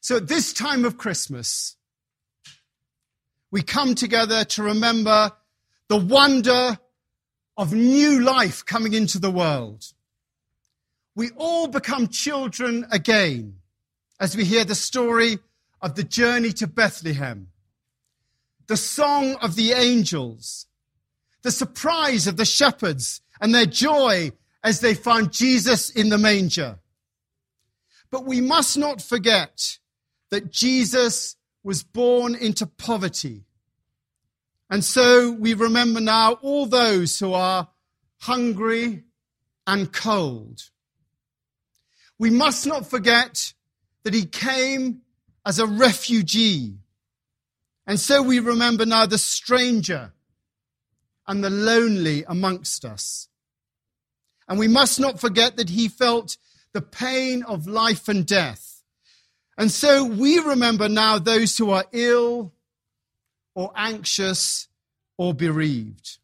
So at this time of Christmas, we come together to remember the wonder of new life coming into the world. We all become children again as we hear the story of the journey to Bethlehem, the song of the angels, the surprise of the shepherds and their joy as they found Jesus in the manger. But we must not forget that Jesus was born into poverty. And so we remember now all those who are hungry and cold. We must not forget that he came as a refugee. And so we remember now the stranger and the lonely amongst us. And we must not forget that he felt the pain of life and death. And so we remember now those who are ill or anxious or bereaved.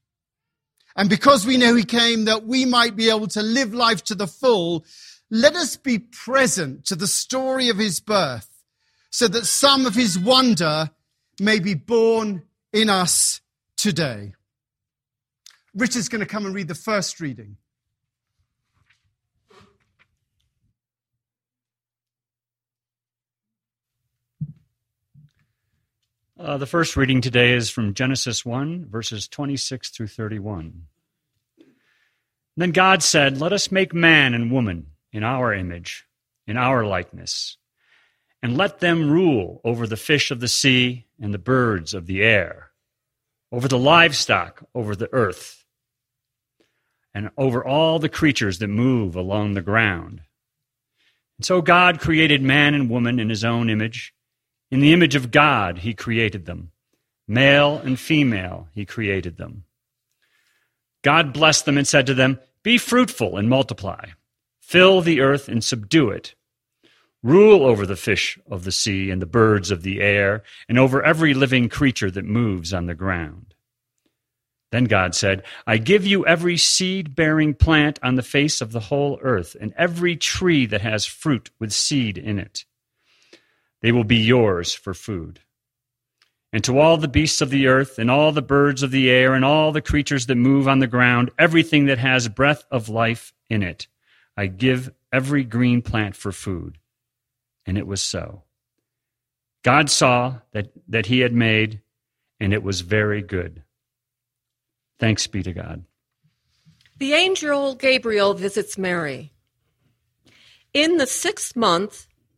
And because we know he came that we might be able to live life to the full, let us be present to the story of his birth so that some of his wonder may be born in us today. Richard's going to come and read the first reading. Uh, the first reading today is from Genesis 1, verses 26 through 31. Then God said, Let us make man and woman in our image, in our likeness, and let them rule over the fish of the sea and the birds of the air, over the livestock, over the earth, and over all the creatures that move along the ground. And so God created man and woman in his own image. In the image of God, he created them. Male and female, he created them. God blessed them and said to them, Be fruitful and multiply, fill the earth and subdue it. Rule over the fish of the sea and the birds of the air, and over every living creature that moves on the ground. Then God said, I give you every seed bearing plant on the face of the whole earth, and every tree that has fruit with seed in it. They will be yours for food. And to all the beasts of the earth, and all the birds of the air, and all the creatures that move on the ground, everything that has breath of life in it, I give every green plant for food. And it was so. God saw that, that he had made, and it was very good. Thanks be to God. The angel Gabriel visits Mary. In the sixth month,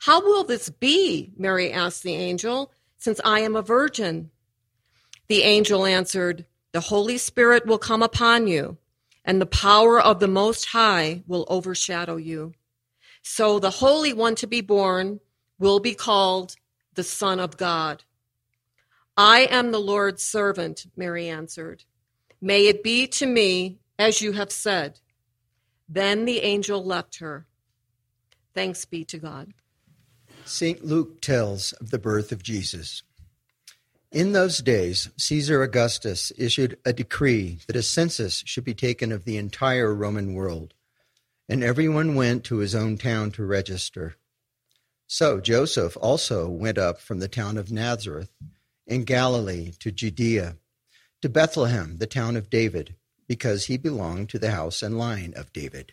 How will this be? Mary asked the angel, since I am a virgin. The angel answered, The Holy Spirit will come upon you, and the power of the Most High will overshadow you. So the Holy One to be born will be called the Son of God. I am the Lord's servant, Mary answered. May it be to me as you have said. Then the angel left her. Thanks be to God. St. Luke tells of the birth of Jesus. In those days, Caesar Augustus issued a decree that a census should be taken of the entire Roman world, and everyone went to his own town to register. So Joseph also went up from the town of Nazareth in Galilee to Judea, to Bethlehem, the town of David, because he belonged to the house and line of David.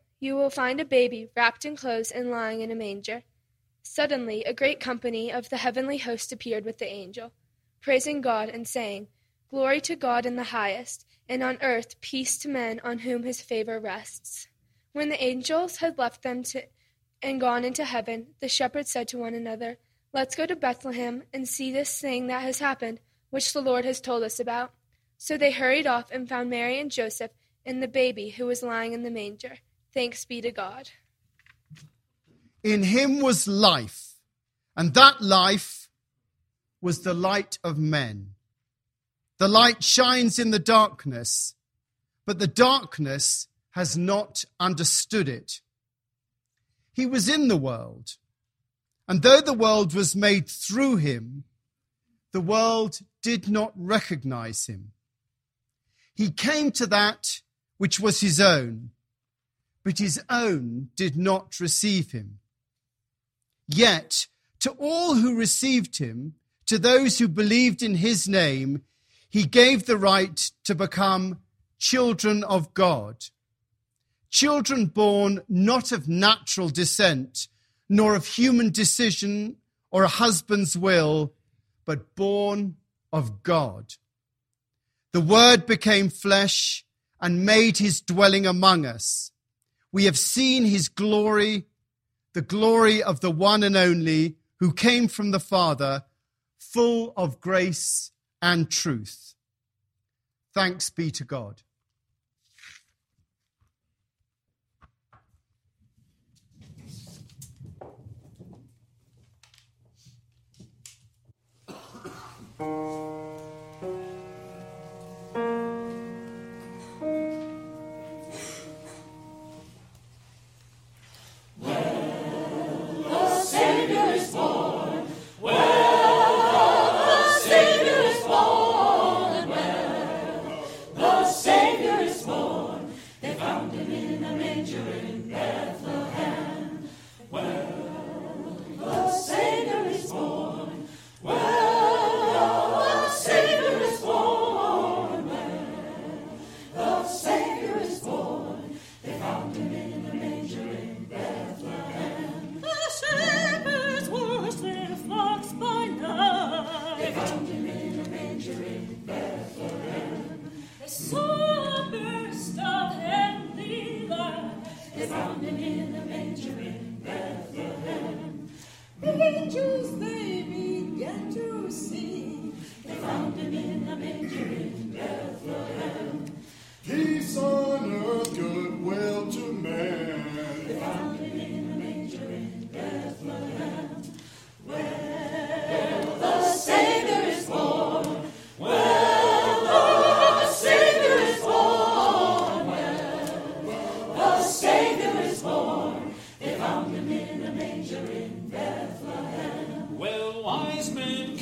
You will find a baby wrapped in clothes and lying in a manger. Suddenly, a great company of the heavenly host appeared with the angel, praising God and saying, Glory to God in the highest, and on earth peace to men on whom his favor rests. When the angels had left them to, and gone into heaven, the shepherds said to one another, Let's go to Bethlehem and see this thing that has happened, which the Lord has told us about. So they hurried off and found Mary and Joseph and the baby who was lying in the manger. Thanks be to God. In him was life, and that life was the light of men. The light shines in the darkness, but the darkness has not understood it. He was in the world, and though the world was made through him, the world did not recognize him. He came to that which was his own but his own did not receive him. Yet, to all who received him, to those who believed in his name, he gave the right to become children of God. Children born not of natural descent, nor of human decision or a husband's will, but born of God. The Word became flesh and made his dwelling among us we have seen his glory, the glory of the one and only who came from the Father, full of grace and truth. Thanks be to God. The angels they began to sing. They found him in a manger.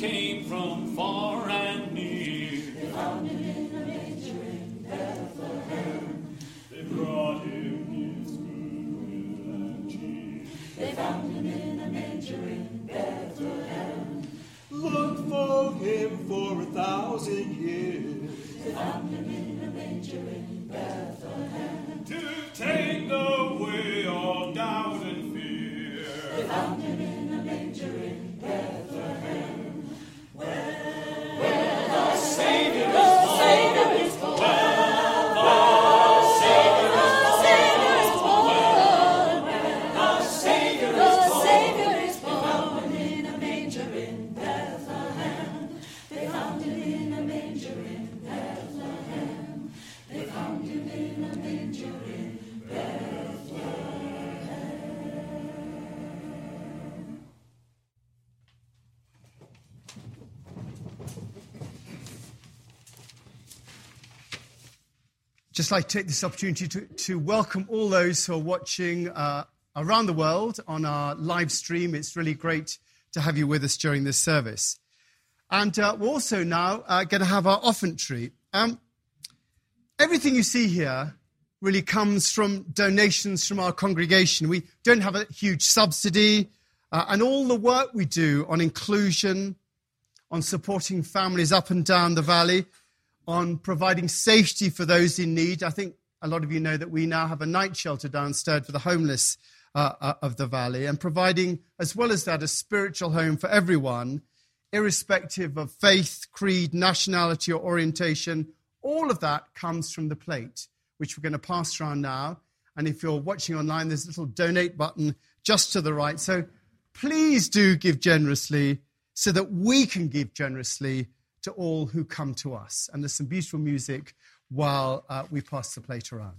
came from far and near. They found him in a manger in Bethlehem. They brought him his goodwill, and cheer. They found him in a manger in Bethlehem. Looked for him for a thousand years. They found him in a manger in Bethlehem. To take away all doubt and fear. They found him in a manger in just like to take this opportunity to, to welcome all those who are watching uh, around the world on our live stream. It's really great to have you with us during this service. And uh, we're also now uh, going to have our offertory. Um, everything you see here really comes from donations from our congregation. We don't have a huge subsidy, uh, and all the work we do on inclusion, on supporting families up and down the valley, on providing safety for those in need. I think a lot of you know that we now have a night shelter downstairs for the homeless uh, uh, of the valley, and providing, as well as that, a spiritual home for everyone, irrespective of faith, creed, nationality, or orientation. All of that comes from the plate, which we're going to pass around now. And if you're watching online, there's a little donate button just to the right. So please do give generously so that we can give generously to all who come to us. And there's some beautiful music while uh, we pass the plate around.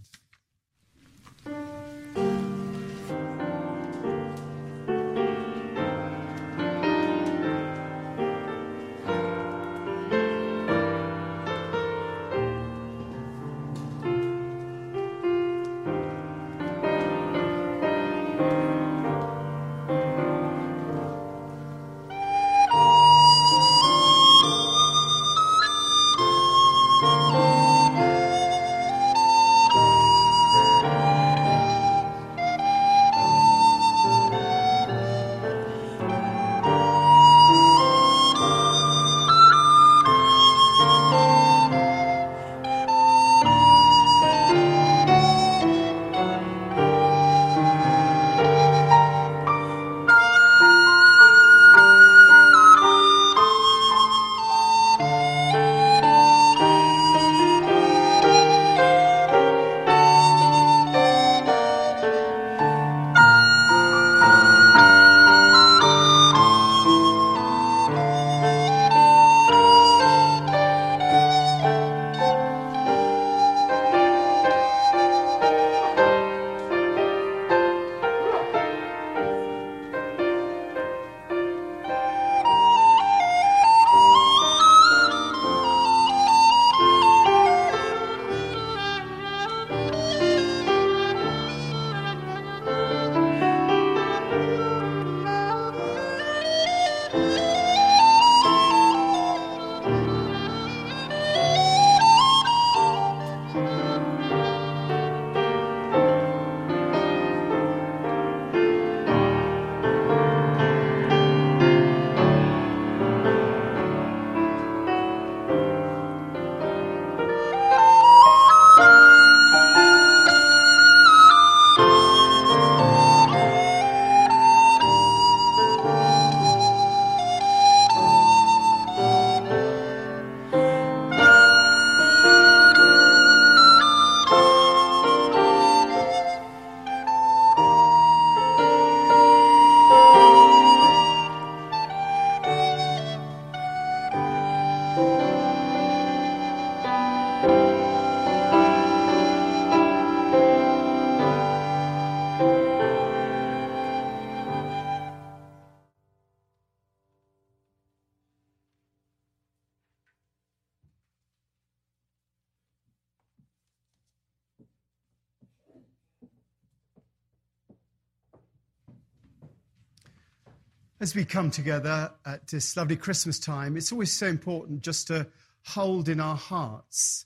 As we come together at this lovely Christmas time, it's always so important just to hold in our hearts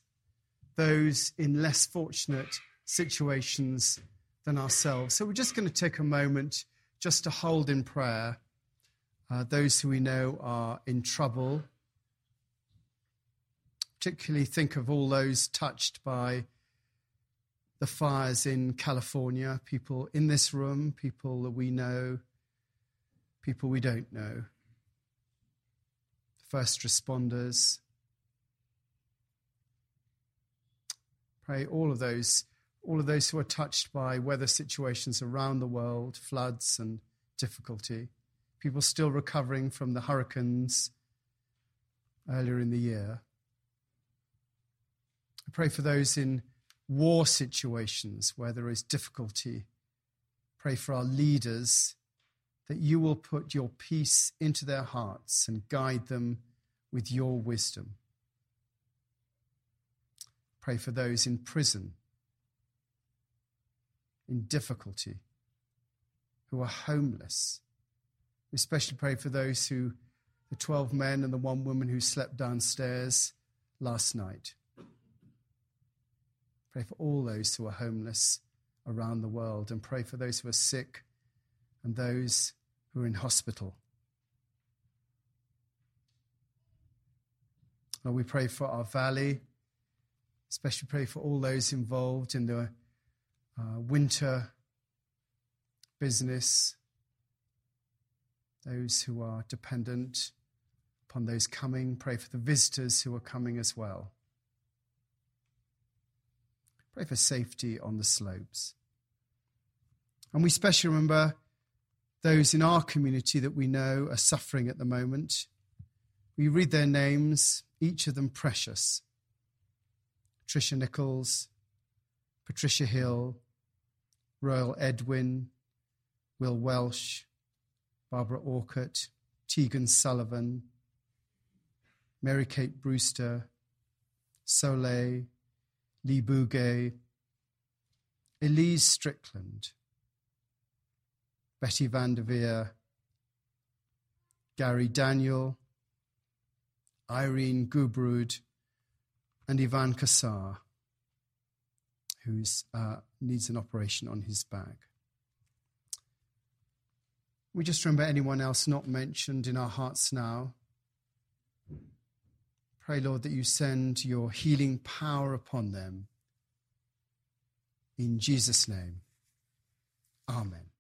those in less fortunate situations than ourselves. So we're just going to take a moment just to hold in prayer uh, those who we know are in trouble. Particularly think of all those touched by the fires in California, people in this room, people that we know people we don't know, first responders. Pray all of those, all of those who are touched by weather situations around the world, floods and difficulty, people still recovering from the hurricanes earlier in the year. I pray for those in war situations where there is difficulty. Pray for our leaders that you will put your peace into their hearts and guide them with your wisdom. Pray for those in prison, in difficulty, who are homeless. Especially pray for those who, the 12 men and the one woman who slept downstairs last night. Pray for all those who are homeless around the world and pray for those who are sick and those who are in hospital. Lord, we pray for our valley, especially pray for all those involved in the uh, winter business, those who are dependent upon those coming. Pray for the visitors who are coming as well. Pray for safety on the slopes. And we especially remember those in our community that we know are suffering at the moment. We read their names, each of them precious. Tricia Nichols, Patricia Hill, Royal Edwin, Will Welsh, Barbara Orcutt, Tegan Sullivan, Mary Kate Brewster, Soleil, Lee Bouguet, Elise Strickland, Betty Van der Veer, Gary Daniel, Irene Gubrud, and Ivan Kassar, who uh, needs an operation on his back. We just remember anyone else not mentioned in our hearts now. Pray, Lord, that you send your healing power upon them. In Jesus' name, Amen.